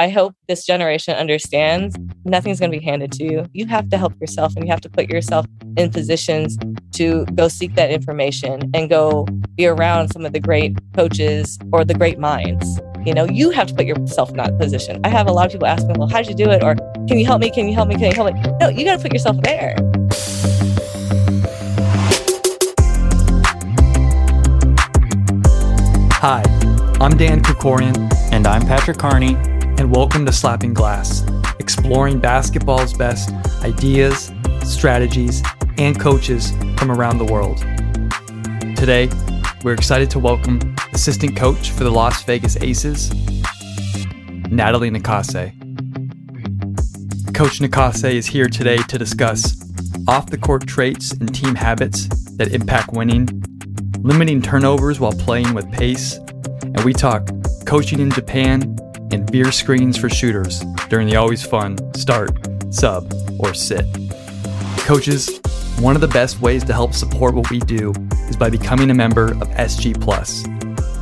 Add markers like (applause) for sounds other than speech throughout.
I hope this generation understands nothing's going to be handed to you. You have to help yourself and you have to put yourself in positions to go seek that information and go be around some of the great coaches or the great minds. You know, you have to put yourself in that position. I have a lot of people ask me, well, how'd you do it? Or can you help me? Can you help me? Can you help me? No, you got to put yourself there. Hi, I'm Dan Krikorian. And I'm Patrick Carney and welcome to Slapping Glass, exploring basketball's best ideas, strategies, and coaches from around the world. Today, we're excited to welcome assistant coach for the Las Vegas Aces, Natalie Nakase. Coach Nakase is here today to discuss off the court traits and team habits that impact winning, limiting turnovers while playing with pace, and we talk coaching in Japan and veer screens for shooters during the always fun start, sub, or sit. Coaches, one of the best ways to help support what we do is by becoming a member of SG Plus.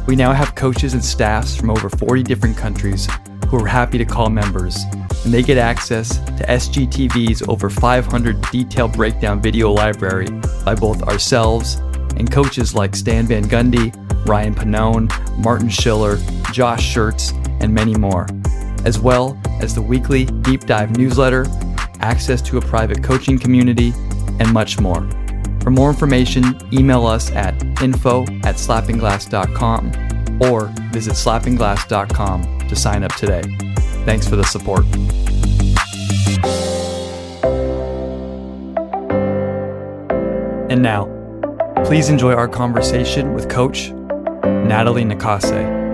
We now have coaches and staffs from over 40 different countries who are happy to call members, and they get access to SGTV's over 500 detailed breakdown video library by both ourselves and coaches like Stan Van Gundy, Ryan Pannone, Martin Schiller, Josh Schertz, and many more, as well as the weekly deep dive newsletter, access to a private coaching community, and much more. For more information, email us at info at slappingglass.com or visit slappingglass.com to sign up today. Thanks for the support. And now, please enjoy our conversation with Coach Natalie Nakase.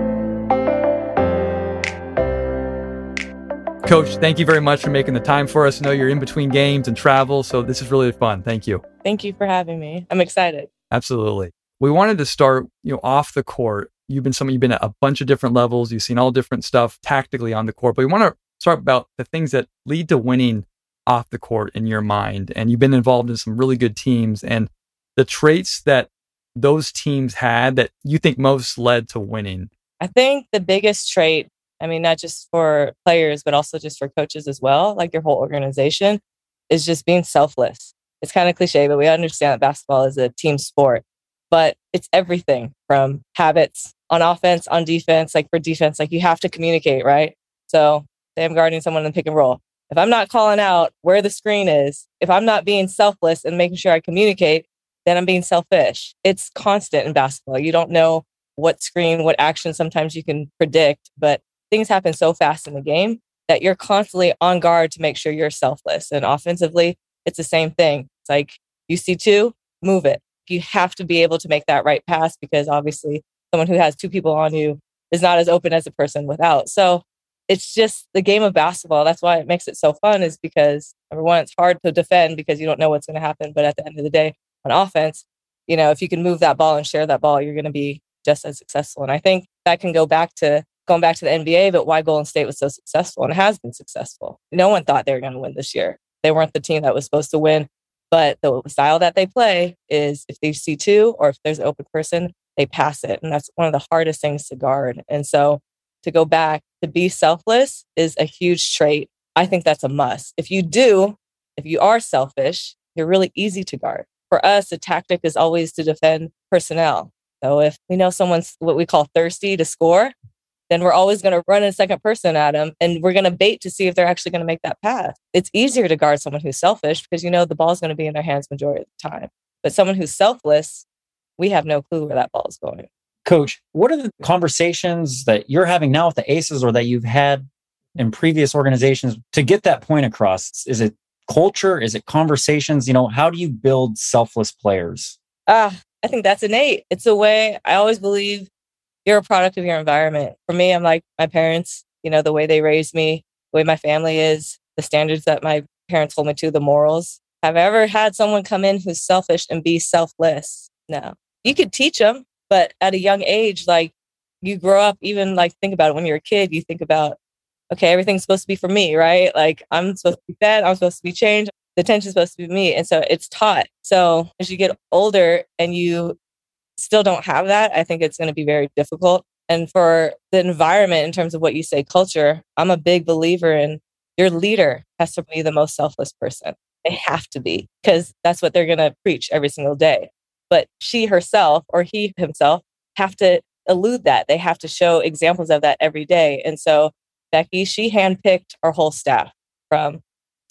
Coach, thank you very much for making the time for us. I know you're in between games and travel, so this is really fun. Thank you. Thank you for having me. I'm excited. Absolutely. We wanted to start, you know, off the court. You've been someone you've been at a bunch of different levels. You've seen all different stuff tactically on the court, but we want to start about the things that lead to winning off the court in your mind. And you've been involved in some really good teams and the traits that those teams had that you think most led to winning. I think the biggest trait I mean, not just for players, but also just for coaches as well, like your whole organization is just being selfless. It's kind of cliche, but we understand that basketball is a team sport, but it's everything from habits on offense, on defense. Like for defense, like you have to communicate, right? So say I'm guarding someone in the pick and roll. If I'm not calling out where the screen is, if I'm not being selfless and making sure I communicate, then I'm being selfish. It's constant in basketball. You don't know what screen, what action sometimes you can predict, but things happen so fast in the game that you're constantly on guard to make sure you're selfless. And offensively, it's the same thing. It's like you see two, move it. You have to be able to make that right pass because obviously someone who has two people on you is not as open as a person without. So it's just the game of basketball. That's why it makes it so fun, is because number one, it's hard to defend because you don't know what's going to happen. But at the end of the day, on offense, you know, if you can move that ball and share that ball, you're going to be just as successful. And I think that can go back to going back to the NBA, but why Golden State was so successful and has been successful. No one thought they were going to win this year. They weren't the team that was supposed to win, but the style that they play is if they see two or if there's an open person, they pass it. And that's one of the hardest things to guard. And so to go back to be selfless is a huge trait. I think that's a must. If you do, if you are selfish, you're really easy to guard. For us, the tactic is always to defend personnel. So if we know someone's what we call thirsty to score, then we're always going to run a second person at them and we're going to bait to see if they're actually going to make that pass. It's easier to guard someone who's selfish because you know the ball's going to be in their hands majority of the time. But someone who's selfless, we have no clue where that ball is going. Coach, what are the conversations that you're having now with the Aces or that you've had in previous organizations to get that point across? Is it culture? Is it conversations? You know, how do you build selfless players? Ah, I think that's innate. It's a way I always believe you're a product of your environment. For me, I'm like my parents, you know, the way they raised me, the way my family is, the standards that my parents hold me to, the morals. Have I ever had someone come in who's selfish and be selfless? No. You could teach them, but at a young age, like you grow up, even like think about it when you're a kid, you think about, okay, everything's supposed to be for me, right? Like I'm supposed to be fed, I'm supposed to be changed, the attention's supposed to be me. And so it's taught. So as you get older and you still don't have that, I think it's going to be very difficult And for the environment, in terms of what you say, culture, I'm a big believer in your leader has to be the most selfless person. They have to be because that's what they're going to preach every single day. But she herself or he himself have to elude that. They have to show examples of that every day. And so Becky, she handpicked our whole staff from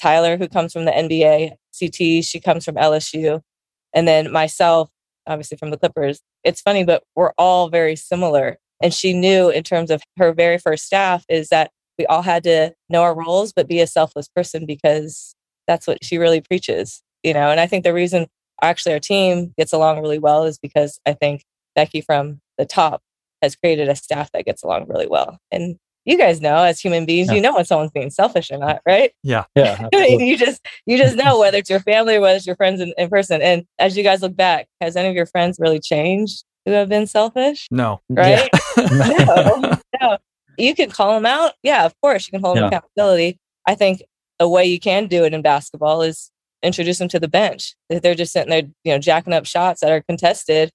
Tyler, who comes from the NBA, CT, she comes from LSU, and then myself, obviously from the Clippers. It's funny, but we're all very similar. And she knew in terms of her very first staff is that we all had to know our roles, but be a selfless person because that's what she really preaches, you know. And I think the reason actually our team gets along really well is because I think Becky from the top has created a staff that gets along really well. And you guys know as human beings, yeah. you know when someone's being selfish or not, right? Yeah. (laughs) Yeah. (laughs) you just you just know whether it's your family or whether it's your friends in, in person. And as you guys look back, has any of your friends really changed who have been selfish? No. Right? Yeah. (laughs) no. no. You can call them out. Yeah, of course. You can hold yeah. them accountability. I think a way you can do it in basketball is introduce them to the bench. If they're just sitting there, you know, jacking up shots that are contested,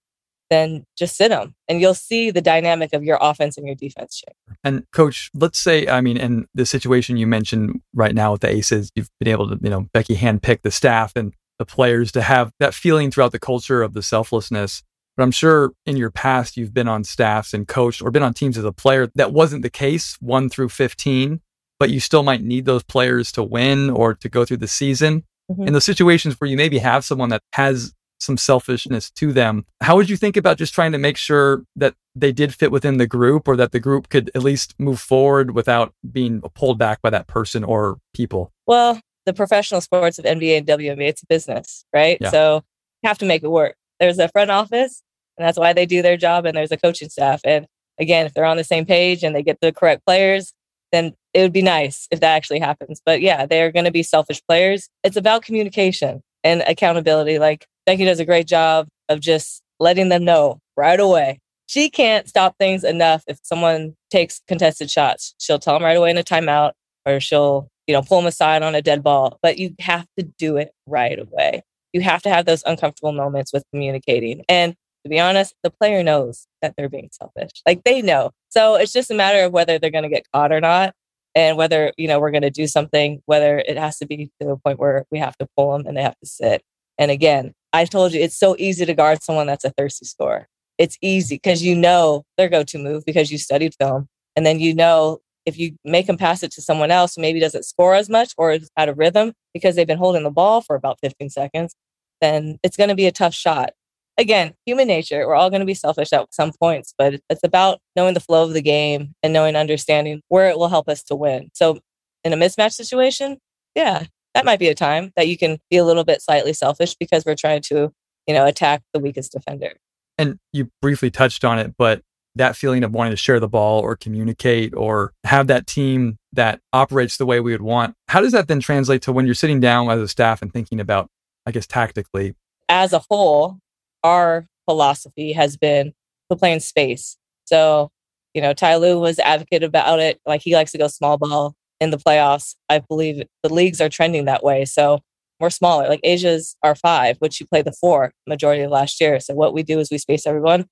then just sit them and you'll see the dynamic of your offense and your defense change. And coach, let's say, I mean, in the situation you mentioned right now with the Aces, you've been able to, you know, Becky handpick the staff and the players to have that feeling throughout the culture of the selflessness. But I'm sure in your past, you've been on staffs and coached or been on teams as a player. That wasn't the case one through 15, but you still might need those players to win or to go through the season. Mm-hmm. In those situations where you maybe have someone that has some selfishness to them. How would you think about just trying to make sure that they did fit within the group or that the group could at least move forward without being pulled back by that person or people? Well, the professional sports of NBA and WNBA, it's a business, right? Yeah. So you have to make it work. There's a front office, and that's why they do their job, and there's a coaching staff. And again, if they're on the same page and they get the correct players, then it would be nice if that actually happens. But yeah, they're going to be selfish players. It's about communication and accountability. Like Becky does a great job of just letting them know right away. She can't stop things enough if someone takes contested shots. She'll tell them right away in a timeout or she'll, you know, pull them aside on a dead ball, but you have to do it right away. You have to have those uncomfortable moments with communicating. And to be honest, the player knows that they're being selfish. Like they know. So it's just a matter of whether they're going to get caught or not and whether, you know, we're going to do something, whether it has to be to the point where we have to pull them and they have to sit. And again, I told you it's so easy to guard someone that's a thirsty scorer. It's easy because you know their go to move because you studied film. And then you know if you make them pass it to someone else who maybe doesn't score as much or is out of rhythm because they've been holding the ball for about 15 seconds, then it's going to be a tough shot. Again, human nature, we're all going to be selfish at some points, but it's about knowing the flow of the game and knowing, understanding where it will help us to win. So in a mismatch situation, yeah, that might be a time that you can be a little bit slightly selfish because we're trying to, you know, attack the weakest defender. And you briefly touched on it, but that feeling of wanting to share the ball or communicate or have that team that operates the way we would want. How does that then translate to when you're sitting down as a staff and thinking about, I guess, tactically? As a whole, our philosophy has been to play in space. So, you know, Ty Lue was advocate about it. Like he likes to go small ball in the playoffs. I believe the leagues are trending that way. So we're smaller. Like A'ja's our five, which you play the four majority of last year. So what we do is we space everyone.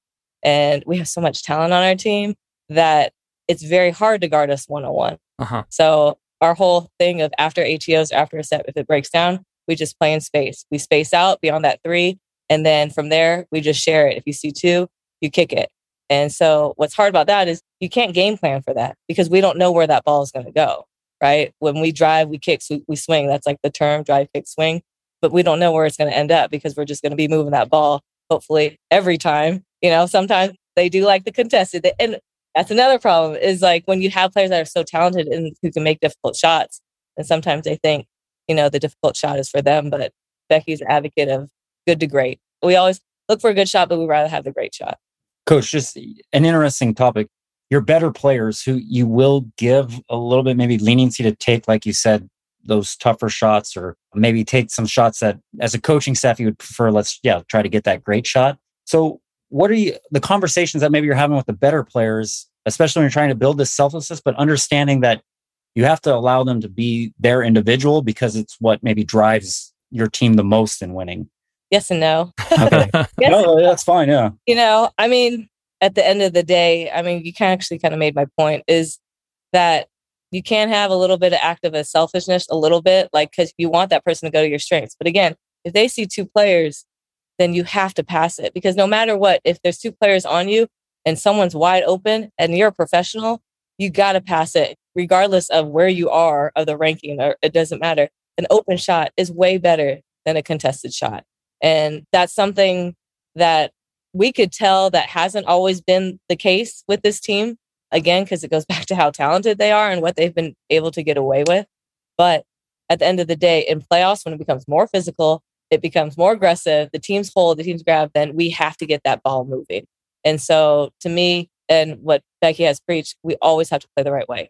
And we have so much talent on our team that it's very hard to guard us one on one. So our whole thing of after ATOs, after a set, if it breaks down, we just play in space. We space out beyond that three. And then from there, we just share it. If you see two, you kick it. And so what's hard about that is you can't game plan for that because we don't know where that ball is going to go right? When we drive, we kick, we, swing. That's like the term drive, kick, swing. But we don't know where it's going to end up because we're just going to be moving that ball, hopefully, every time. You know, sometimes they do like the contested. And that's another problem is like when you have players that are so talented and who can make difficult shots, and sometimes they think, you know, the difficult shot is for them. But Becky's an advocate of good to great. We always look for a good shot, but we'd rather have the great shot. Coach, just an interesting topic your better players who you will give a little bit maybe leniency to take, like you said, those tougher shots or maybe take some shots that as a coaching staff you would prefer, let's yeah, try to get that great shot. So what are you the conversations that maybe you're having with the better players, especially when you're trying to build this selflessness, but understanding that you have to allow them to be their individual because it's what maybe drives your team the most in winning. Yes and no. okay. (laughs) yes no, that's fine. Yeah. You know, I mean, at the end of the day, I mean, you can actually kind of made my point is that you can have a little bit of activist selfishness, a little bit, like because you want that person to go to your strengths. But again, if they see two players, then you have to pass it because no matter what, if there's two players on you and someone's wide open and you're a professional, you got to pass it regardless of where you are of the ranking or it doesn't matter. An open shot is way better than a contested shot. And that's something that we could tell that hasn't always been the case with this team. Again, because it goes (laughs) back to how talented they are and what they've been able to get away with. But at the end of the day, in playoffs, when it becomes more physical, it becomes more aggressive, the teams hold, the teams grab, then we have to get that ball moving. And so to me, and what Becky has preached, we always have to play the right way.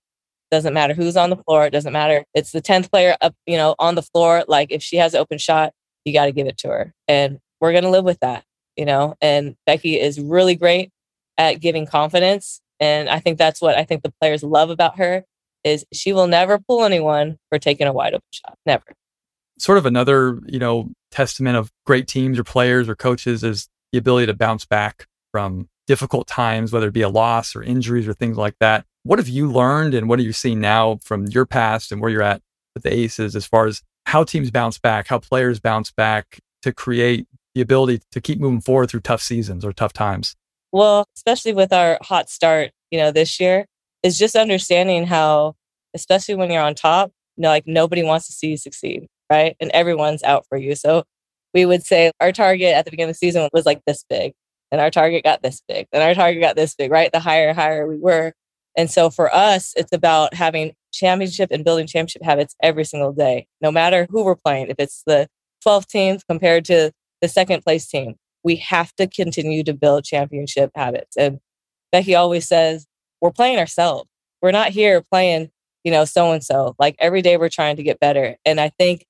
Doesn't matter who's on the floor. It doesn't matter. It's the 10th player up, you know, on the floor. Like if she has an open shot, you got to give it to her. And we're going to live with that, you know, and Becky is really great at giving confidence. And I think that's what I think the players love about her is she will never pull anyone for taking a wide open shot. Never. Sort of another, you know, testament of great teams or players or coaches is the ability to bounce back from difficult times, whether it be a loss or injuries or things like that. What have you learned and what are you seeing now from your past and where you're at with the Aces as far as how teams bounce back, how players bounce back to create the ability to keep moving forward through tough seasons or tough times? Well, especially with our hot start, you know, this year, is just understanding how, especially when you're on top, you know, like nobody wants to see you succeed, right? And everyone's out for you. So we would say our target at the beginning of the season was like this big and our target got this big, and our target got this big, right? The higher, higher we were. And so for us, it's about having championship and building championship habits every single day, no matter who we're playing. If it's the 12th team compared to the second place team, we have to continue to build championship habits. And Becky always says, we're playing ourselves. We're not here playing, you know, so and so. Like every day we're trying to get better. And I think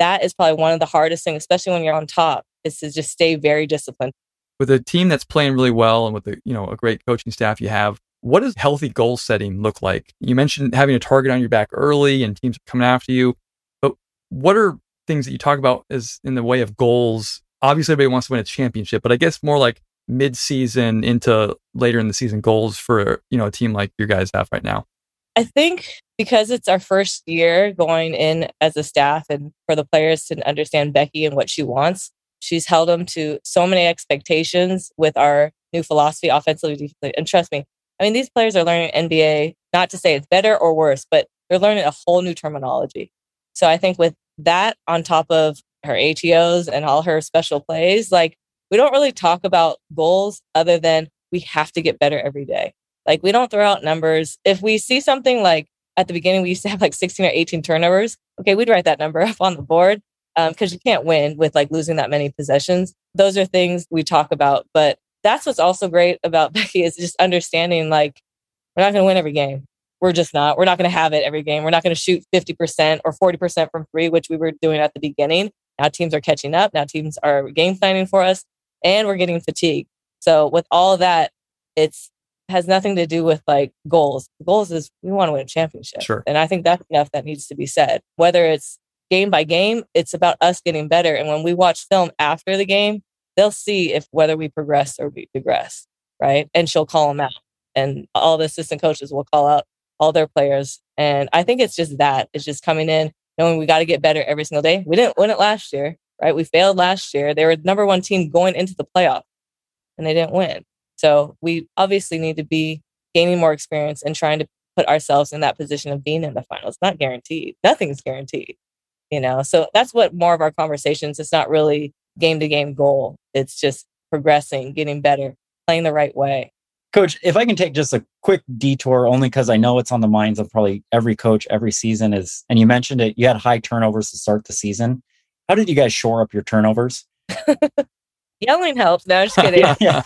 that is probably one of the hardest things, especially when you're on top, is to just stay very disciplined with a team that's playing really well and with the you know a great coaching staff you have what does healthy goal setting look like you mentioned having a target on your back early and teams coming after you but what are things that you talk about as in the way of goals obviously everybody wants to win a championship but i guess more like mid-season into later in the season goals for you know a team like your guys have right now i think because it's our first year going in as a staff and for the players to understand becky and what she wants She's held them to so many expectations with our new philosophy, offensively, defensively. And trust me, I mean, these players are learning NBA, not to say it's better or worse, but they're learning a whole new terminology. So I think with that on top of her ATOs and all her special plays, like we don't really talk about goals other than we have to get better every day. Like we don't throw out numbers. If we see something like at the beginning, we used to have like 16 or 18 turnovers. Okay, we'd write that number (laughs) up on the board because um, you can't win with like losing that many possessions. Those are things we talk about. But that's what's also great about (laughs) Becky is just understanding like we're not going to win every game. We're just not. We're not going to have it every game. We're not going to shoot 50% or 40% from three, which we were doing at the beginning. Now teams are catching up. Now teams are game planning for us and we're getting fatigued. So with all that, it's has nothing to do with like goals. goals is we want to win a championship. Sure. And I think that's enough that needs to be said. Whether it's game by game, it's about us getting better. And when we watch film after the game, they'll see if whether we progress or we digress, right? And she'll call them out. And all the assistant coaches will call out all their players. And I think it's just that. It's just coming in, knowing we got to get better every single day. We didn't win it last year, right? We failed last year. They were the number one team going into the playoff and they didn't win. So we obviously need to be gaining more experience and trying to put ourselves in that position of being in the finals. Not guaranteed. Nothing's guaranteed you know so that's what more of our conversations it's not really game to game goal it's just progressing getting better playing the right way coach if i can take just a quick detour only because i know it's on the minds of probably every coach every season is and you mentioned it you had high turnovers to start the season. How did you guys shore up your turnovers? (laughs) Yelling helps. No just (laughs) kidding. yeah, yeah.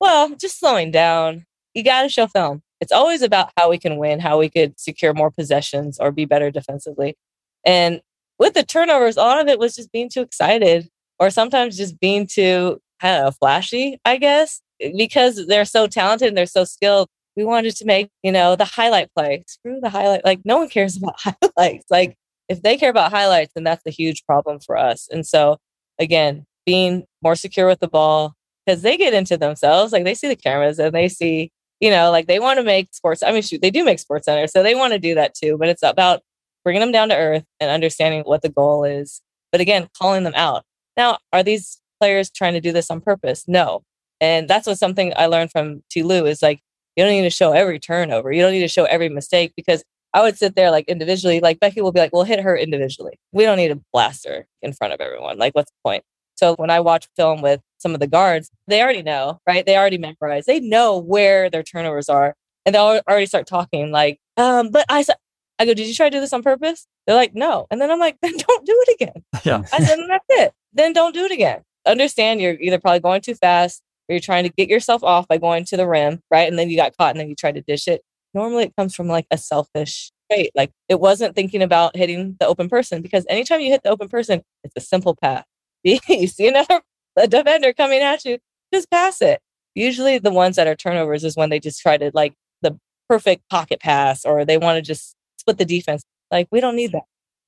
well just slowing down. You got to show film. It's always about how we can win how we could secure more possessions or be better defensively. And with the turnovers, a lot of it was just being too excited or sometimes just being too, I don't know, flashy, I guess, because they're so talented and they're so skilled. We wanted to make, you know, the highlight play. Screw the highlight. Like, no one cares (laughs) about highlights. Like, if they care about highlights, then that's a huge problem for us. And so, again, being more secure with the ball, because they get into themselves. Like they see the cameras and they see, you know, like they want to make sports. I mean, shoot, they do make SportsCenter. So they want to do that too. But it's about bringing them down to earth and understanding what the goal is. But again, calling them out. Now, are these players trying to do this on purpose? No. And that's what something I learned from Ty Lue is like, you don't need to show every turnover. You don't need to show every mistake because I would sit there like individually, like Becky will be like, well, hit her individually. We don't need to blast her in front of everyone. Like, what's the point? So when I watch film with some of the guards, they already know, right? They already memorize. They know where their turnovers are. And they'll already start talking like, um, but I said, I go, did you try to do this on purpose? They're like, no. And then I'm like, then (laughs) don't do it again. Yeah. I said, and that's it. Then don't do it again. Understand you're either probably going too fast you're trying to get yourself off by going to the rim, right? And then you got caught and then you tried to dish it. Normally it comes from like a selfish trait. Like it wasn't thinking about hitting the open person because anytime you hit the open person, it's a simple pass. (laughs) you see another a defender coming at you, just pass it. Usually the ones that are turnovers is when they just try to like the perfect pocket pass or they want to just split the defense. Like we don't need that.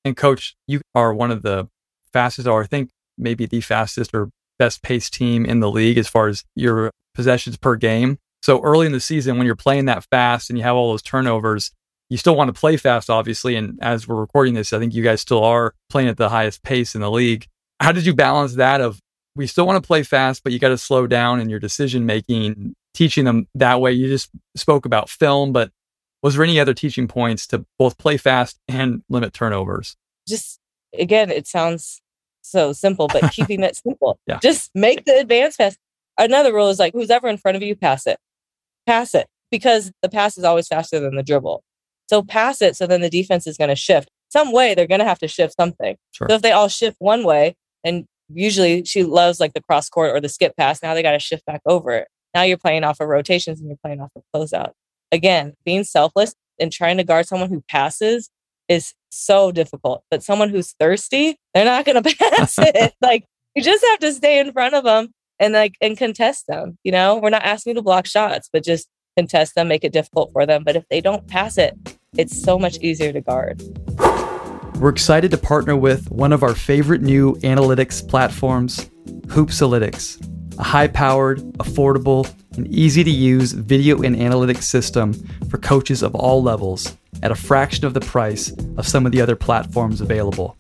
And coach, you are one of the fastest, or I think maybe the fastest or best paced team in the league as far as your possessions per game. So early in the season, when you're playing that fast and you have all those turnovers, you still want to play fast, obviously. And as we're recording this, I think you guys still are playing at the highest pace in the league. How did you balance that of we still want to play fast, but you got to slow down in your decision making, teaching them that way? You just spoke about film, but was there any other teaching points to both play fast and limit turnovers? Just again, it sounds so simple, but (laughs) keeping it simple. Yeah. Just make the advance pass. Another rule is like who's ever in front of you, pass it. Pass it because the pass is always faster than the dribble. So pass it so then the defense is going to shift. Some way they're going to have to shift something. Sure. So if they all shift one way, and usually she loves like the cross court or the skip pass, now they got to shift back over it. Now you're playing off of rotations and you're playing off of closeout. Again, being selfless and trying to guard someone who passes is so difficult. But someone who's thirsty, they're not going (laughs) to pass it. (laughs) like you just have to stay in front of them and like and contest them. You know, we're not asking you to block shots, but just contest them, make it difficult for them. But if they don't pass it, it's so much easier to guard. We're excited to partner with one of our favorite new analytics platforms, Hoopsalytics, a high powered, affordable, and easy to use video and analytics system for coaches of all levels at a fraction of the price of some of the other platforms available.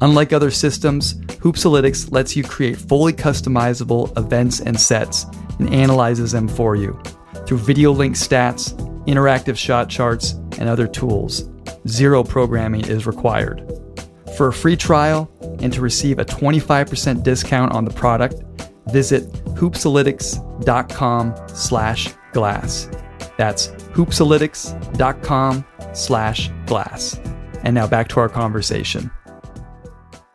Unlike other systems, Hoopsalytics lets you create fully customizable events and sets and analyzes them for you through video link stats, interactive shot charts, and other tools. Zero programming is required. For a free trial and to receive a 25% discount on the product, visit hoopsalytics.com slash glass. That's hoopsalytics.com slash glass. And now back to our conversation.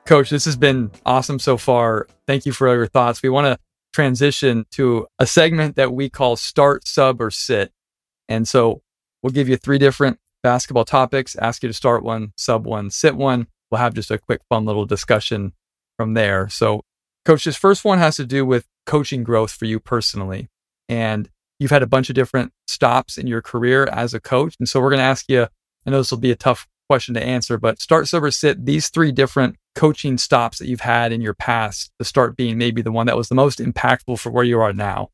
Coach, this has been awesome so far. Thank you for all your thoughts. We want to transition to a segment that we call start, sub, or sit. And so we'll give you three different basketball topics, ask you to start one, sub one, sit one. We'll have just a quick, fun little discussion from there. So, coach, this first one has to do with coaching growth for you personally. And you've had a bunch of different stops in your career as a coach. And so we're going to ask you, I know this will be a tough question to answer, but start, sub, or sit, these three different coaching stops that you've had in your past to start being maybe the one that was the most impactful for where you are now.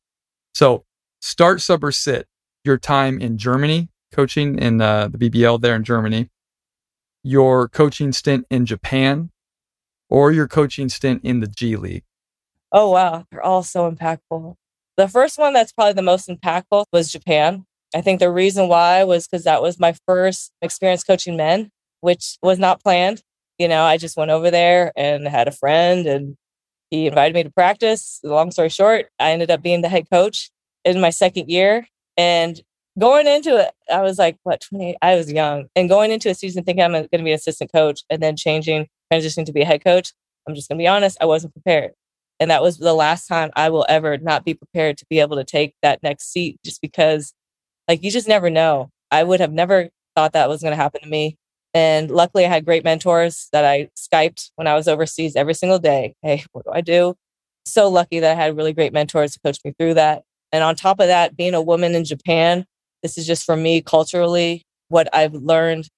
So, start, sub, or sit your time in Germany, coaching in uh, the BBL there in Germany, your coaching stint in Japan, or your coaching stint in the G League. Oh, wow. They're all so impactful. The first one that's probably the most impactful was Japan. I think the reason why was because that was my first experience coaching men, which was not planned. You know, I just went over there and had a friend and he invited me to practice. Long story short, I ended up being the head coach in my second year. And going into it, I was like, what, 28? I was young. And going into a season thinking I'm going to be an assistant coach and then changing, transitioning to be a head coach, I'm just going to be honest, I wasn't prepared. And that was the last time I will ever not be prepared to be able to take that next seat just because, like, you just never know. I would have never thought that was going to happen to me. And luckily, I had great mentors that I Skyped when I was overseas every single day. Hey, (laughs) what do I do? So lucky that I had really great mentors to coach me through that. And on top of that, being a woman in Japan, this is just for me culturally what I've learned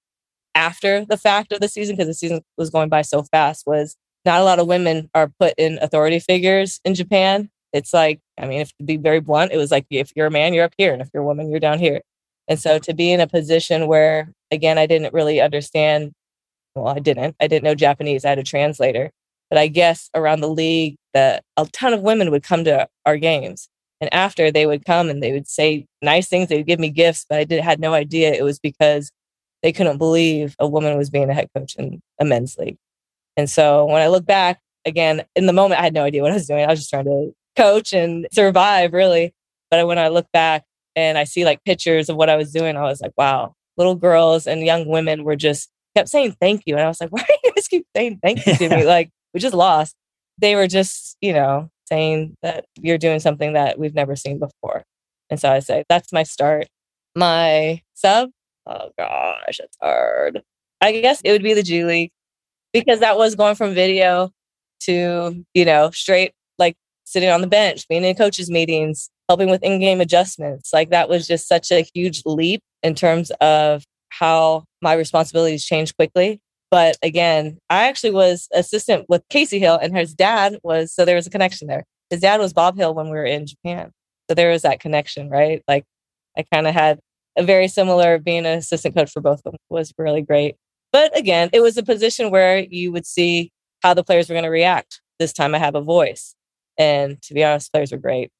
after the fact of the season, because the season was going by so fast, was not a lot of women are put in authority figures in Japan. It's like, I mean, if to be very blunt, it was like if you're a man, you're up here, and if you're a woman, you're down here. And so to be in a position where, again, I didn't really understand. Well, I didn't. I didn't know Japanese. I had a translator. But I guess around the league, that a ton of women would come to our games. And after they would come and they would say nice things, they would give me gifts, but I did had no idea it was because they couldn't believe a woman was being a head coach in a men's league. And so when I look back again, in the moment, I had no idea what I was doing. I was just trying to coach and survive, really. But when I look back and I see like pictures of what I was doing, I was like, wow, little girls and young women were just kept saying thank you. And I was like, (laughs) why do you guys keep saying thank you to me? (laughs) Like, we just lost. They were just, you know, saying that you're doing something that we've never seen before. And so I say, that's my start. My sub, oh gosh, it's hard. I guess it would be the G League because that was going from video to, you know, straight like sitting on the bench, being in coaches' meetings, helping with in game adjustments. Like that was just such a huge leap in terms of how my responsibilities changed quickly. But again, I actually was assistant with Casey Hill, and his dad was, so there was a connection there. His dad was Bob Hill when we were in Japan. So there was that connection, right? Like I kind of had a very similar being an assistant coach for both of them was really great. But again, it was a position where you would see how the players were going to react. This time I have a voice. And to be honest, players were great.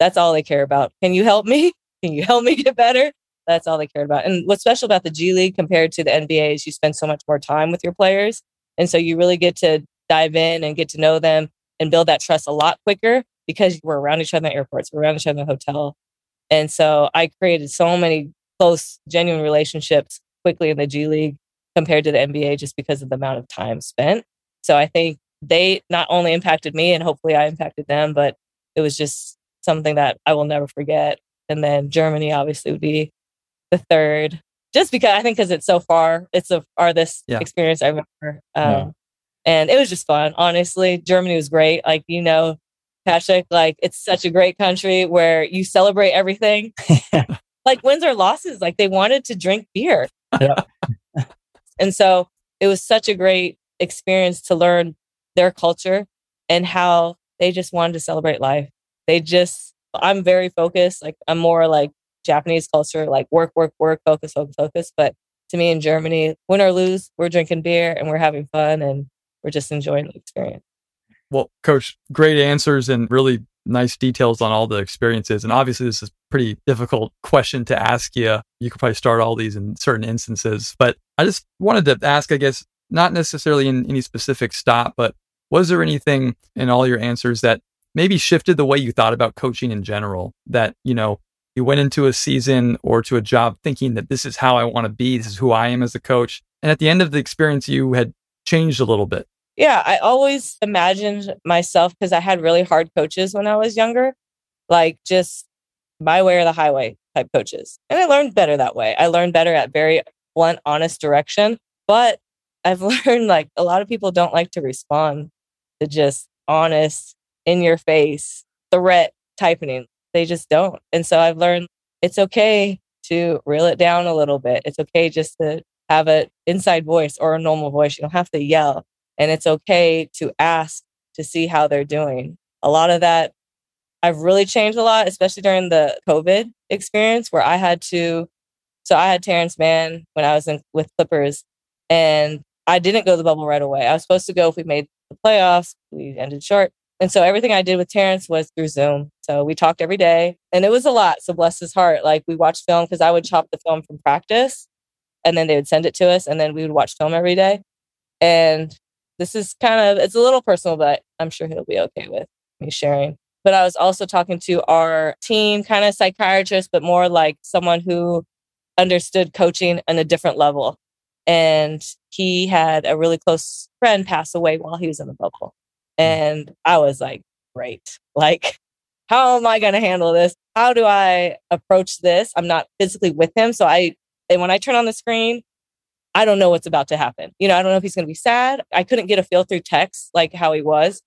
That's all they care about. Can you help me? (laughs) Can you help me get better? That's all they cared about. And what's special about the G League compared to the NBA is you spend so much more time with your players. And so you really get to dive in and get to know them and build that trust a lot quicker because we're around each other in airports, we're around each other in the hotel. And so I created so many close, genuine relationships quickly in the G League compared to the NBA just because of the amount of time spent. So I think they not only impacted me and hopefully I impacted them, but it was just something that I will never forget. And then Germany obviously would be the third, just because I think because it's so far, it's the farthest yeah. experience I remember. Um, yeah. And it was just fun, honestly. Germany was great. Like, you know, Patrick, like it's such a great country where you celebrate everything. (laughs) like wins or losses, like they wanted to drink beer. Yeah. And so it was such a great experience to learn their culture and how they just wanted to celebrate life. They just, I'm very focused. Like I'm more like Japanese culture, like work, work, work, focus, focus, focus. But to me in Germany, win or lose, we're drinking beer and we're having fun and we're just enjoying the experience. Well, coach, great answers and really nice details on all the experiences. And obviously, this is a pretty difficult question to ask you. You could probably start all these in certain instances, but I just wanted to ask, I guess, not necessarily in any specific stop, but was there anything in all your answers that maybe shifted the way you thought about coaching in general? That, you know, you went into a season or to a job thinking that this is how I want to be, this is who I am as a coach. And at the end of the experience, you had changed a little bit. Yeah, I always imagined myself because I had really hard coaches when I was younger, like just my way or the highway type coaches. And I learned better that way. I learned better at very blunt, honest direction. But I've (laughs) learned like a lot of people don't like to respond to just honest, in your face, threat typing. They just don't. And so I've learned it's okay to reel it down a little bit. It's okay just to have an inside voice or a normal voice. You don't have to yell. And it's okay to ask to see how they're doing. A lot of that, I've really changed a lot, especially during the COVID experience where I had to. So I had Terance Mann when I was in with Clippers, and I didn't go the bubble right away. I was supposed to go if we made the playoffs. We ended short. And so everything I did with Terance was through Zoom. So we talked every day and it was a lot. So bless his heart. Like we watched film because I would chop the film from practice and then they would send it to us and then we would watch film every day. And this is kind of, it's a little personal, but I'm sure he'll be okay with me sharing. But I was also talking to our team, kind of psychiatrist, but more like someone who understood coaching on a different level. And he had a really close friend pass away while he was in the bubble. Hmm. And I was like, great. Like, how am I going to handle this? How do I approach this? I'm not physically with him. So I, and when I turn on the screen, I don't know what's about to happen. You know, I don't know if he's going to be sad. I couldn't get a feel through text like how he was.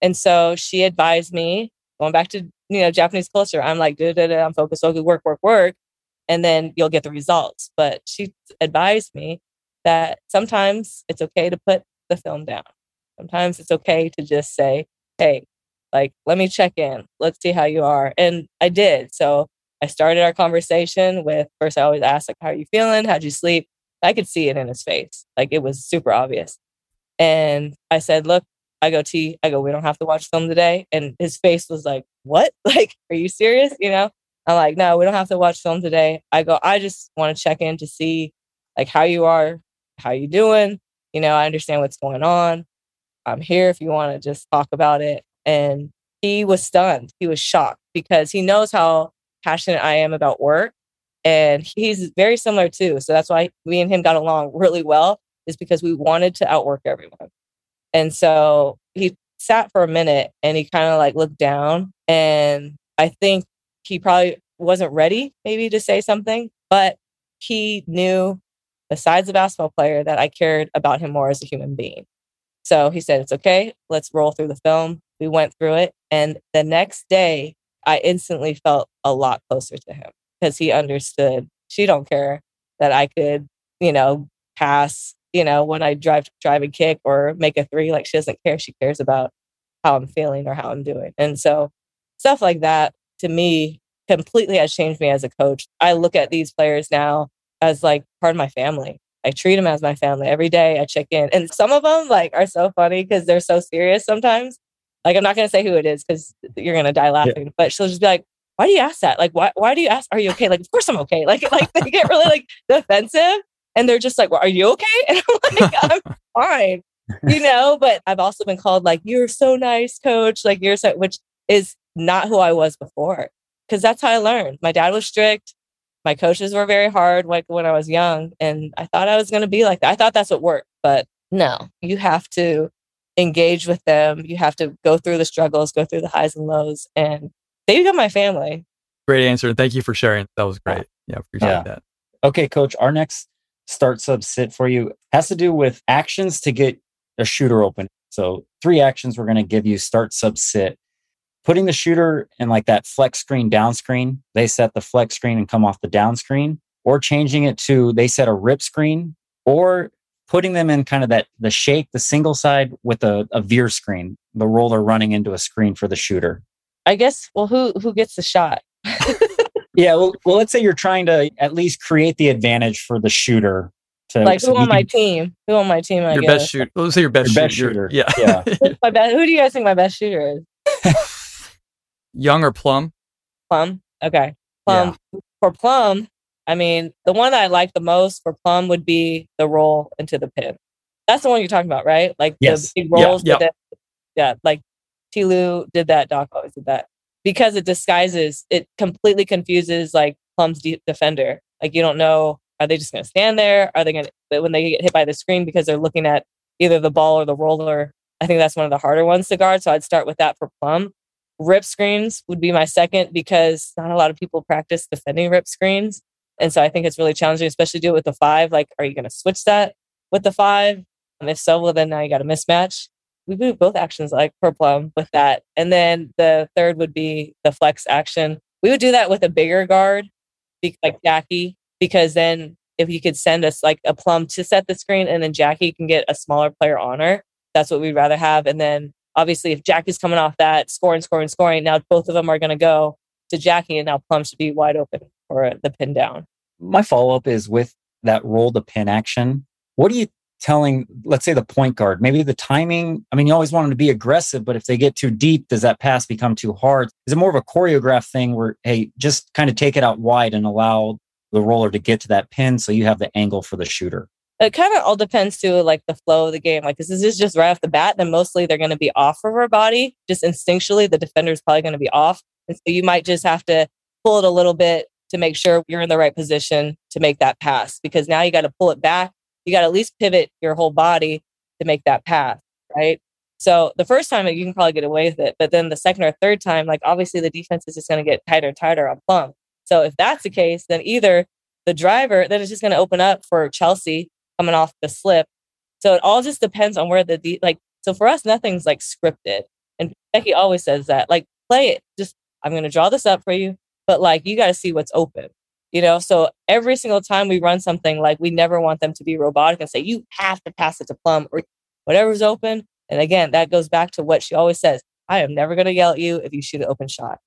And so she advised me, going back to, you know, Japanese culture, I'm like, I'm focused, okay, work, work, work. And then you'll get the results. But she advised me that sometimes it's okay to put the film down. Sometimes it's okay to just say, hey, Like, let me check in. Let's see how you are. And I did. So I started our conversation with first, I always ask, like, how are you feeling? How'd you sleep? I could see it in his face. Like, it was super obvious. And I said, look, I go, T, I go, we don't have to watch film today. And his face was like, what? (laughs) Like, are you serious? You know? I'm like, no, we don't have to watch film today. I go, I just want to check in to see like how you are, how you doing. You know, I understand what's going on. I'm here if you want to just talk about it. And he was stunned. He was shocked because he knows how passionate I am about work. And he's very similar too. So that's why me and him got along (laughs) really well, is because we wanted to outwork everyone. And so he sat for a minute and he kind of like looked down. And I think he probably wasn't ready maybe to say something, but he knew besides the basketball player that I cared about him more as a human being. So he said, It's okay. Let's roll through the film. We went through it. And the next day, I instantly felt a lot closer to him because he understood she don't care that I could, you know, pass, you know, when I drive drive and kick or make a three. Like she doesn't care. She cares about how I'm feeling or how I'm doing. And so stuff like that to me completely has changed me as a coach. I look at these players now as like part of my family. I treat them as my family every day. I check in, and some of them like are so funny because they're so serious sometimes. Like I'm not gonna say who it is because you're gonna die laughing. Yeah. But she'll just be like, "Why do you ask that? Like, why? Why do you ask? Are you okay? Like, of course I'm okay. Like, (laughs) like they get really like defensive, and they're just like, well, "Are you okay?" (laughs) And I'm like, "I'm (laughs) fine." You know, but I've also been called like, "You're so nice, coach." Like, you're so, which is not who I was before because that's how I learned. My dad was strict. My coaches were very hard like when I was young. And I thought I was going to be like that. I thought that's what worked. But no, you have to engage with them. You have to go through the struggles, go through the highs and lows. And they become my family. Great answer. Thank you for sharing. That was great. Yeah, appreciate yeah. that. Okay, coach. Our next start sub sit for you has to do with actions to get a shooter open. So, three actions we're going to give you start sub sit putting the shooter in like that flex screen down screen, they set the flex screen and come off the down screen, or changing it to they set a rip screen, or putting them in kind of that the shake, the single side with a, a veer screen, the roller running into a screen for the shooter. I guess well who who gets the shot? (laughs) yeah, well, well let's say you're trying to at least create the advantage for the shooter to, like who on my can, team? Who on my team? I your guess. best shooter. Let's say your best, your shooter. best shooter. Yeah, yeah. (laughs) my best, who do you guys think my best shooter is? (laughs) Young or Plum? Plum. Okay. Plum. Yeah. For Plum, I mean, the one that I like the most for Plum would be the roll into the pin. That's the one you're talking about, right? Like yes. the big rolls. Yeah. Yep. yeah. Like Ty Lue did that. Doc always did that because it disguises. It completely confuses like Plum's de- defender. Like you don't know. Are they just going to stand there? Are they going to when they get hit by the screen because they're looking at either the ball or the roller? I think that's one of the harder ones to guard. So I'd start with that for Plum. Rip screens would be my second because not a lot of people practice defending rip screens. And so I think it's really challenging, especially do it with the five. Like, are you going to switch that with the five? And if so, well, then now you got a mismatch. We do both actions like per plum with that. And then the third would be the flex action. We would do that with a bigger guard, like Jackie, because then if you could send us like a plum to set the screen and then Jackie can get a smaller player on her, that's what we'd rather have. And then obviously if Jackie's coming off that scoring, scoring, scoring, now both of them are going to go to Jackie and now Plum should be wide open for the pin down. My follow up is with that roll the pin action. What are you telling, let's say the point guard, maybe the timing? I mean, you always want them to be aggressive, but if they get too deep, does that pass become too hard? Is it more of a choreographed thing where, hey, just kind of take it out wide and allow the roller to get to that pin so you have the angle for the shooter? It kind of all depends to like the flow of the game. Like, this is just right off the bat, then mostly they're going to be off of her body. Just instinctually, the defender is probably going to be off. And so you might just have to pull it a little bit to make sure you're in the right position to make that pass because now you got to pull it back. You got to at least pivot your whole body to make that pass, right? So the first time you can probably get away with it, but then the second or third time, like obviously the defense is just going to get tighter and tighter on Plum. So if that's the case, then either the driver, then it's just going to open up for Chelsea coming off the slip. So it all just depends on where the de- like. So for us, nothing's like scripted. And Becky always says that, like, play it. Just I'm going to draw this up for you, but like you got to see what's open. You know, so every single time we run something, like we never want them to be robotic and say you have to pass it to Plum or whatever's open. And again, that goes back to what she always says: I am never going to yell at you if you shoot an open shot.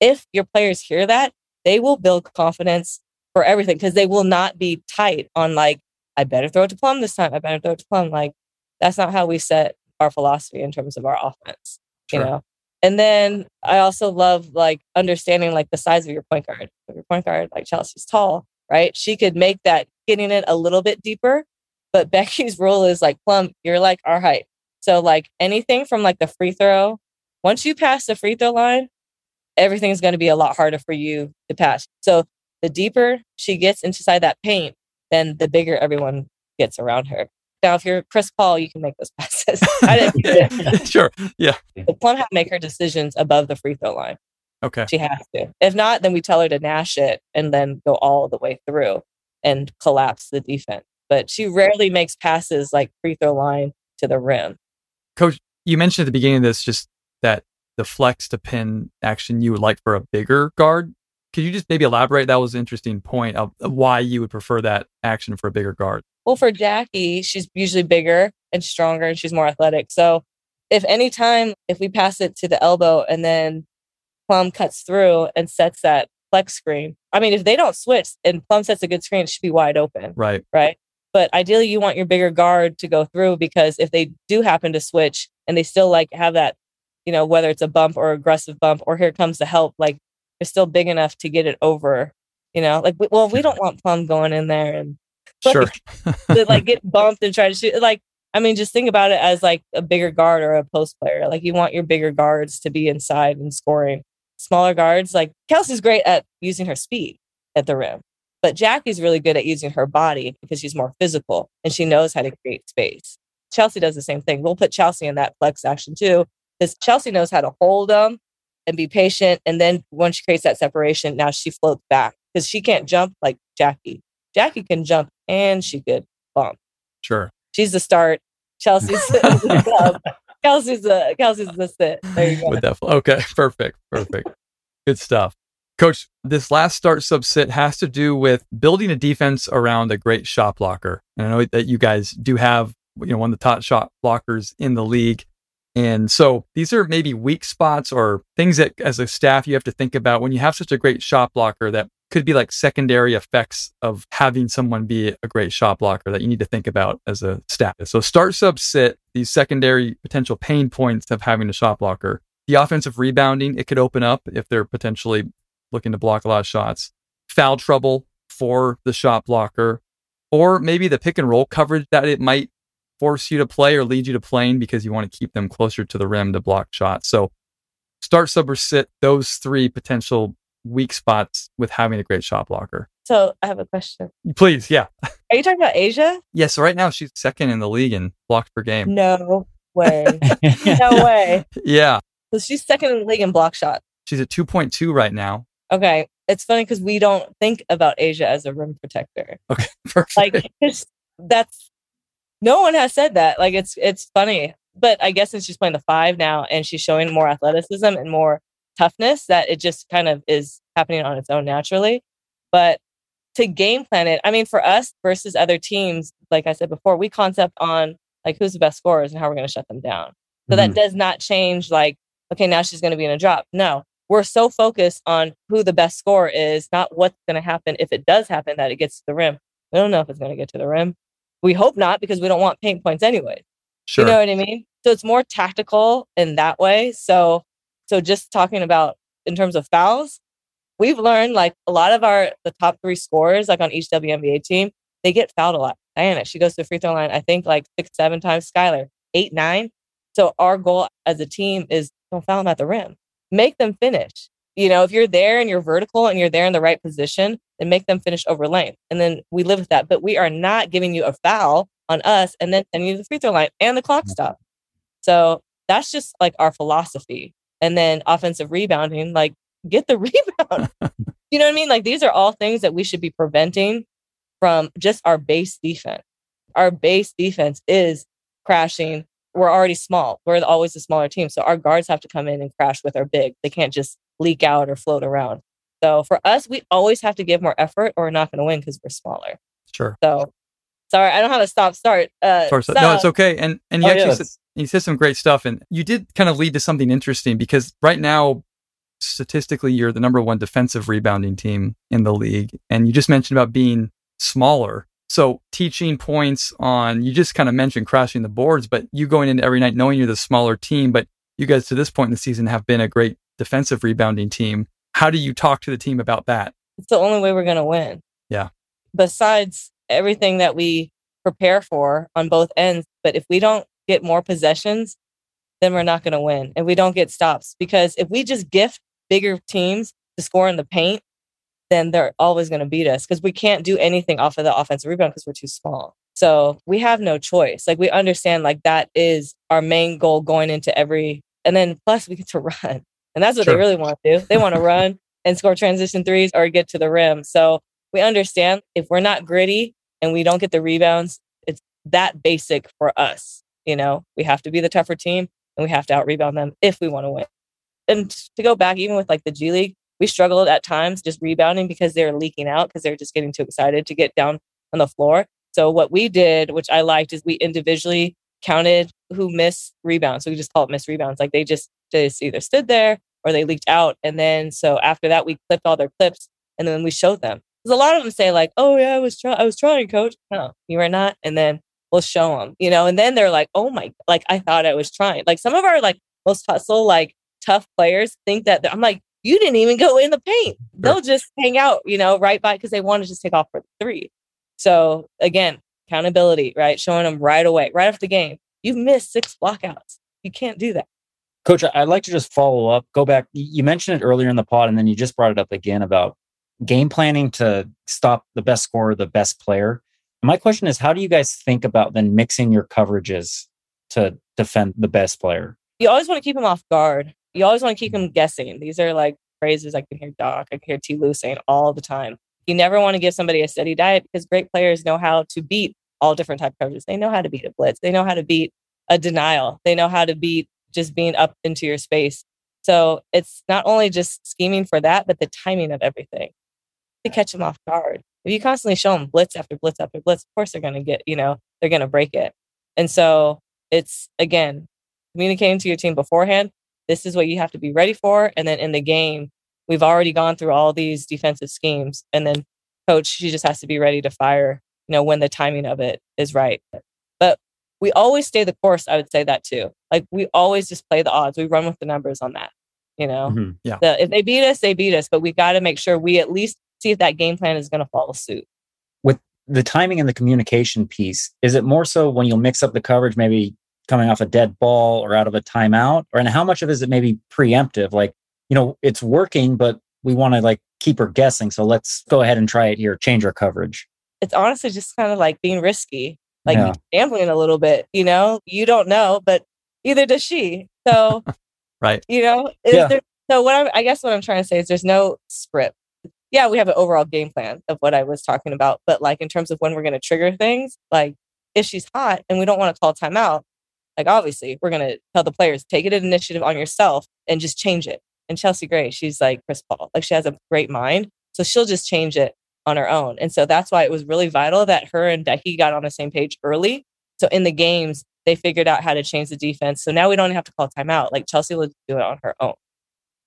If your players hear that, they will build confidence for everything because they will not be tight on like, I better throw it to Plum this time. I better throw it to Plum. Like, that's not how we set our philosophy in terms of our offense, sure. you know? And then I also love like understanding like the size of your point guard. If your point guard, like Chelsea's tall, right? She could make that getting it a little bit deeper. But (laughs) Becky's rule is like, Plum, you're like our height. So like anything from like the free throw, once you pass the free throw line, everything's going to be a lot harder for you to pass. So the deeper she gets inside that paint, then the bigger everyone gets around her. Now, if you're Chris Paul, you can make those (laughs) passes. (laughs) (laughs) sure. Yeah. The Plum has to make her decisions above the free throw line. Okay. She has to. If not, then we tell her to nash it and then go all the way through and collapse the defense. But she rarely makes passes like free throw line to the rim. Coach, you mentioned at the beginning of this just that the flex to pin action you would like for a bigger guard. Could you just maybe elaborate? That was an interesting point of why you would prefer that action for a bigger guard. Well, for Jackie, she's usually bigger and stronger and she's more athletic. So if any time if we pass it to the elbow and then Plum cuts through and sets that flex screen. I mean, if they don't switch and Plum sets a good screen, it should be wide open. Right. Right. But ideally, you want your bigger guard to go through because if they do happen to switch and they still like have that, you know, whether it's a bump or aggressive bump or here comes the help, like they're still big enough to get it over. You know, like well, we don't want Plum going in there and sure (laughs) to, like get bumped and try to shoot. Like I mean, just think about it as like a bigger guard or a post player. Like you want your bigger guards to be inside and scoring. Smaller guards, like Kelsey's great at using her speed at the rim. But Jackie's really good at using her body because she's more physical and she knows how to create space. Chelsea does the same thing. We'll put Chelsea in that flex action too, because Chelsea knows how to hold them and be patient. And then once she creates that separation, now she floats back because she can't jump like Jackie. Jackie can jump and she could bump. Sure. She's the start. Chelsea's the club. Kelsey's (laughs) the Kelsey's (laughs) the sit. There you go. With that, okay, (laughs) perfect, perfect, good stuff. Coach, this last start sub sit has to do with building a defense around a great shot blocker. And I know that you guys do have, you know, one of the top shot blockers in the league. And so these are maybe weak spots or things that as a staff you have to think about when you have such a great shot blocker that could be like secondary effects of having someone be a great shot blocker that you need to think about as a staff. So start sub sit, these secondary potential pain points of having a shot blocker. The offensive rebounding, it could open up if they're potentially looking to block a lot of shots, foul trouble for the shot blocker, or maybe the pick and roll coverage that it might force you to play or lead you to playing because you want to keep them closer to the rim to block shots. So start, sub, or sit, those three potential weak spots with having a great shot blocker. So I have a question. Please, yeah. (laughs) Are you talking about A'ja? Yeah, so right now she's second in the league in blocks per game. No way. (laughs) no way. Yeah. So she's second in the league in block shot. She's at 2.2 right now. Okay. It's funny because we don't think about A'ja as a rim protector. Okay. (laughs) Perfect. Like that's no one has said that. Like it's it's funny. But I guess since she's playing the five now and she's showing more athleticism and more toughness, that it just kind of is happening on its own naturally. But to game plan it, I mean, for us versus other teams, like I said before, we concept on like who's the best scorers and how we're going to shut them down. So mm-hmm. that does not change like, okay, now she's going to be in a drop. No, we're so focused on who the best scorer is, not what's going to happen if it does happen that it gets to the rim. We don't know if it's going to get to the rim. We hope not because we don't want paint points anyway. Sure. You know what I mean? So it's more tactical in that way. So, so just talking about in terms of fouls, we've learned like a lot of our the top three scorers, like on each WNBA team, they get fouled a lot. Diana, she goes to the free throw line, I think like six, seven times. Skylar, eight, nine. So our goal as a team is don't foul them at the rim make them finish. You know, if you're there and you're vertical and you're there in the right position, then make them finish over length. And then we live with that. But we are not giving you a foul on us and then sending you the free throw line and the clock mm-hmm. stop. So that's just like our philosophy. And then offensive rebounding, like get the (laughs) rebound. (laughs) you know what I mean? Like these are all things that we should be preventing from just our base defense. Our base defense is crashing we're already small. We're always a smaller team. So our guards have to come in and crash with our big. They can't just leak out or float around. So for us, we always have to give more effort or we're not going to win because we're smaller. Sure. So Sorry, I don't have a stop start. Uh, stop. no, it's okay. And and you Oh, actually yeah, said, you said some great stuff, and you did kind of lead to something interesting because right now, statistically, you're the number one defensive rebounding team in the league, and you just mentioned about being smaller. So teaching points on you just kind of mentioned crashing the boards, but you going into every night knowing you're the smaller team, but you guys to this point in the season have been a great defensive rebounding team. How do you talk to the team about that? it's the only way we're going to win. Yeah. Besides everything that we prepare for on both ends, but if we don't get more possessions, then we're not going to win. And we don't get stops because if we just gift bigger teams to score in the paint, then they're always going to beat us because we can't do anything off of the offensive rebound because we're too small. So we have no choice. Like we understand like that is our main goal going into every and then plus we get to (laughs) run. And that's what Sure. they really want to do. They want to run and score transition threes or get to the rim. So we understand if we're not gritty and we don't get the rebounds, it's that basic for us. You know, we have to be the tougher team and we have to out rebound them if we want to win. And to go back, even with like the G League, we struggled at times just rebounding because they're leaking out because they're just getting too excited to get down on the floor. So what we did, which I liked, is we individually counted who missed rebounds. So we just call it missed rebounds. Like they just just either stood there or they leaked out. And then so after that, we clipped all their clips and then we showed them. Because a lot of them say like, "Oh yeah, I was trying, I was trying, coach." No, you were not. And then we'll show them, you know. And then they're like, "Oh my!" Like I thought I was trying. Like some of our like most hustle, like tough players think that I'm like, you didn't even go in the paint. They'll just hang out, you know, right by because they want to just take off for the three. So again, accountability, right? Showing them right away, right after the game. You've missed six blockouts. You can't do that. Coach, I'd like to just follow up, go back. You mentioned it earlier in the pod, and then you just brought it up again about game planning to stop the best scorer, the best player. My question is, how do you guys think about then mixing your coverages to defend the best player? You always want to keep them off guard. You always want to keep mm-hmm. them guessing. These are like phrases I can hear Doc, I can hear Ty Lue saying all the time. You never want to give somebody a steady diet because great players know how to beat all different type of coverages. They know how to beat a blitz. They know how to beat a denial. They know how to beat just being up into your space. So it's not only just scheming for that, but the timing of everything to catch them off guard. If you constantly show them blitz after blitz after blitz, of course they're going to get, you know, they're going to break it. And so it's again, communicating to your team beforehand. This is what you have to be ready for. And then in the game, we've already gone through all these defensive schemes. And then coach, she just has to be ready to fire, you know, when the timing of it is right. We always stay the course. I would say that too. Like we always just play the odds. We run with the numbers on that. You know, Mhm. the, if they beat us, they beat us. But we got to make sure we at least see if that game plan is going to follow suit. With the timing and the communication piece, is it more so when you'll mix up the coverage, maybe coming off a dead ball or out of a timeout? Or and how much of it is it maybe preemptive? Like, you know, it's working, but we want to like keep her guessing. So let's go ahead and try it here, change our coverage. It's honestly just kind of like being risky, like Yeah. gambling a little bit. You know, you don't know, but either does she. So (laughs) Right. you know is Yeah. there, so what I'm, i guess what i'm trying to say is there's no script yeah we have an overall game plan of what i was talking about but like in terms of when we're going to trigger things like if she's hot and we don't want to call timeout like obviously we're going to tell the players take it initiative on yourself and just change it and chelsea gray she's like chris paul like she has a great mind so she'll just change it on her own and so that's why it was really vital that her and becky got on the same page early so in the games they figured out how to change the defense. So now we don't have to call timeout. Like Chelsea will do it on her own,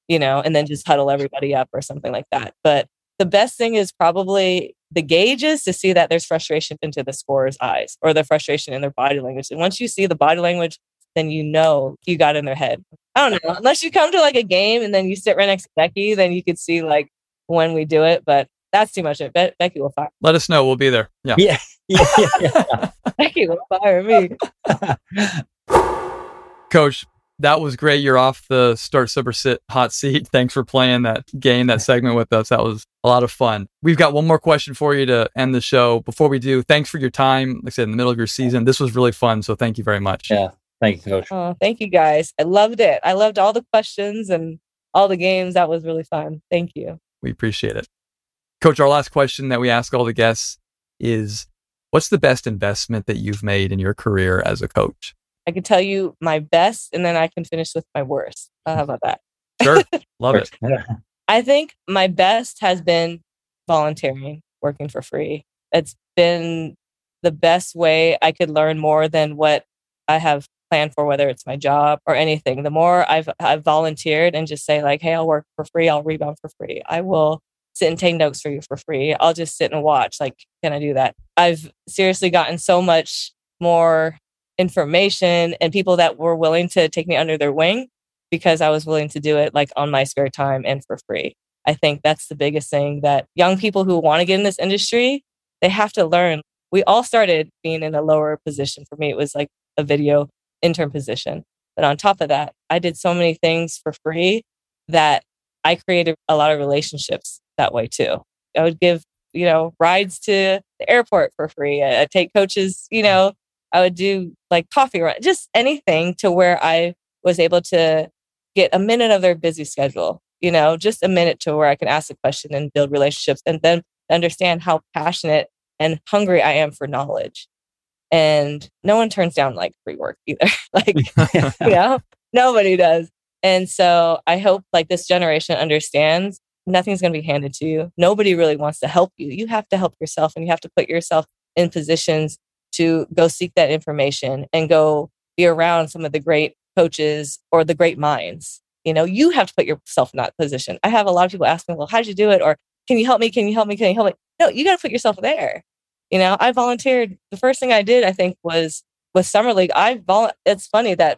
you know, and then just huddle everybody up or something like that. But the best thing is probably the gauges to see that there's frustration into the scorer's eyes or the frustration in their body language. And once you see the body language, then you know you got in their head. I don't know. Unless you come to like a game and then you sit right next to Becky, then you could see like when we do it. But that's too much. Be- Becky will fire. Let us know. We'll be there. Yeah. Yeah. (laughs) yeah. (laughs) Becky will fire me. (laughs) Coach, that was great. You're off the start, super sit, hot seat. Thanks for playing that game, that segment with us. That was a lot of fun. We've got one more question for you to end the show. Before we do, thanks for your time. Like I said, in the middle of your season, this was really fun. So thank you very much. yeah. Thank you, coach. Oh, thank you guys. I loved it. I loved all the questions and all the games. That was really fun. Thank you. We appreciate it. Coach, our last question that we ask all the guests is what's the best investment that you've made in your career as a coach? I can tell you my best and then I can finish with my worst. Uh, how about that? Sure. (laughs) Love it. I think my best has been volunteering, working for free. It's been the best way I could learn more than what I have planned for, whether it's my job or anything. The more I've, I've volunteered and just say like, Hey, I'll work for free. I'll rebound for free. I will sit and take notes for you for free. I'll just sit and watch. Like, can I do that? I've seriously gotten so much more information and people that were willing to take me under their wing because I was willing to do it like on my spare time and for free. I think that's the biggest thing that young people who want to get in this industry, they have to learn. We all started being in a lower position. For me, it was like a video intern position. But on top of that, I did so many things for free that I created a lot of relationships that way too. I would give, you know, rides to the airport for free. I, would take coaches, you know, I would do like coffee run, just anything to where I was able to get a minute of their busy schedule, you know, just a minute to where I can ask a question and build relationships and then understand how passionate and hungry I am for knowledge. And no one turns down like free work either. (laughs) like, (laughs) you know, nobody does. And so I hope like this generation understands nothing's going to be handed to you. Nobody really wants to help you. You have to help yourself and you have to put yourself in positions to go seek that information and go be around some of the great coaches or the great minds. You know, you have to put yourself in that position. I have a lot of people ask me, well, how'd you do it? Or can you help me? Can you help me? Can you help me? No, you got to put yourself there. You know, I volunteered. The first thing I did, I think, was with Summer League. I vol- it's funny that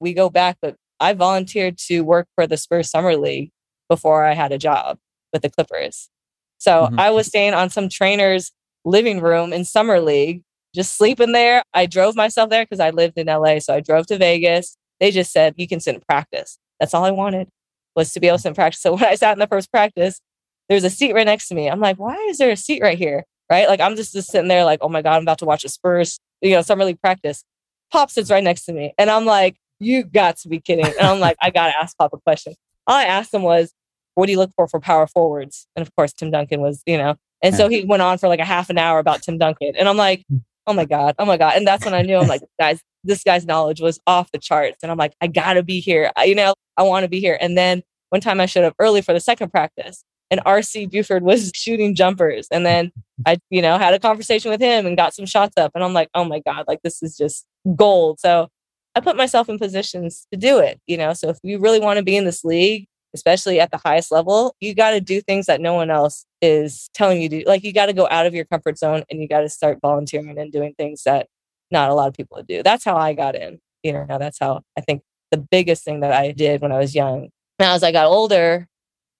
we go back, but I volunteered to work for the Spurs Summer League before I had a job with the Clippers. So mm-hmm. I was staying on some trainer's living room in Summer League, just sleeping there. I drove myself there because I lived in LA. So I drove to Vegas. They just said, you can sit and practice. That's all I wanted was to be able to sit and practice. So (laughs) when I sat in the first practice, there's a seat right next to me. I'm like, why is there a seat right here? Right? Like I'm just, just sitting there like, oh my God, I'm about to watch the Spurs, you know, summer league practice. Pop sits right next to me. And I'm like, you got to be kidding. And I'm like, I got to ask Pop a question. All I asked him was, what do you look for for power forwards? And of course, Tim Duncan was, you know, and so he went on for like a half an hour about Tim Duncan. And I'm like, hmm. oh my God, oh my God. And that's when I knew I'm like, guys, this guy's knowledge was off the charts. And I'm like, I gotta be here. I, you know, I want to be here. And then one time I showed up early for the second practice and RC Buford was (laughs) shooting jumpers. And then I, you know, had a conversation with him and got some shots up. And I'm like, oh my God, like this is just gold. So I put myself in positions to do it, you know. So if you really want to be in this league, especially at the highest level, you got to do things that no one else is telling you to. Like you got to go out of your comfort zone and you got to start volunteering and doing things that not a lot of people would do. That's how I got in. You know, that's how I think the biggest thing that I did when I was young. Now, as I got older,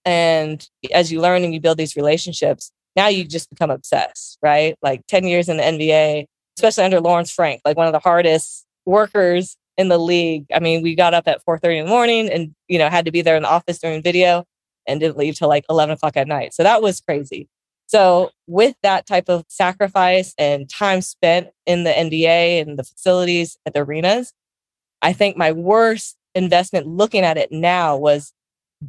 and as you learn and you build these relationships, now you just become obsessed, right? Like 10 years in the NBA, especially under Lawrence Frank, like one of the hardest workers in the league. I mean, we got up at 4:30 in the morning and you know had to be there in the office during video and didn't leave till like 11 o'clock at night. So that was crazy. So with that type of sacrifice and time spent in the NBA and the facilities at the arenas, I think my worst investment looking at it now was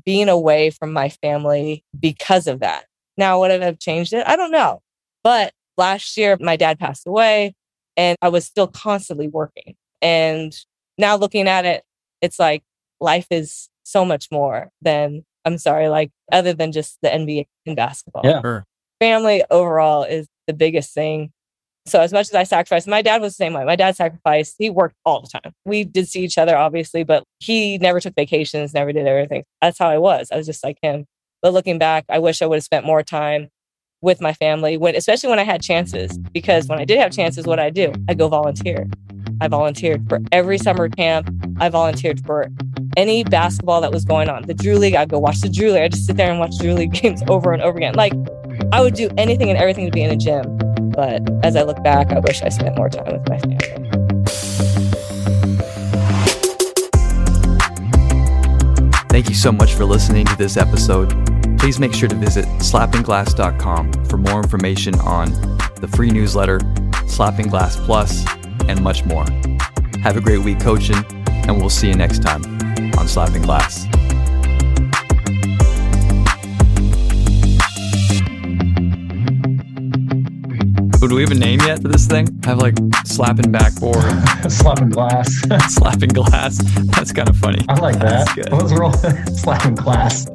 being away from my family because of that. Now, would I have changed it? I don't know. But last year, my dad passed away and I was still constantly working. And now looking at it, it's like life is so much more than, I'm sorry, like other than just the NBA and basketball. Yeah. Sure. Family overall is the biggest thing. So as much as I sacrificed, my dad was the same way. My dad sacrificed. He worked all the time. We did see each other, obviously, but he never took vacations, never did everything. That's how I was. I was just like him. But looking back, I wish I would have spent more time with my family when, especially when I had chances. Because when I did have chances, what I do, I go volunteer. I volunteered for every summer camp. I volunteered for any basketball that was going on. The Drew League, I'd go watch the Drew League. I'd just sit there and watch Drew League (laughs) games over and over again. Like I would do anything and everything to be in a gym. But as I look back, I wish I spent more time with my family. Thank you so much for listening to this episode. Please make sure to visit slappingglass.com for more information on the free newsletter, Slapping Glass Plus, and much more. Have a great week coaching, and we'll see you next time on Slapping Glass. do we have a name yet for this thing? Have like slapping backboard, (laughs) slapping glass, (laughs) slapping glass. That's kind of funny. I like that. Let's roll (laughs) slapping glass.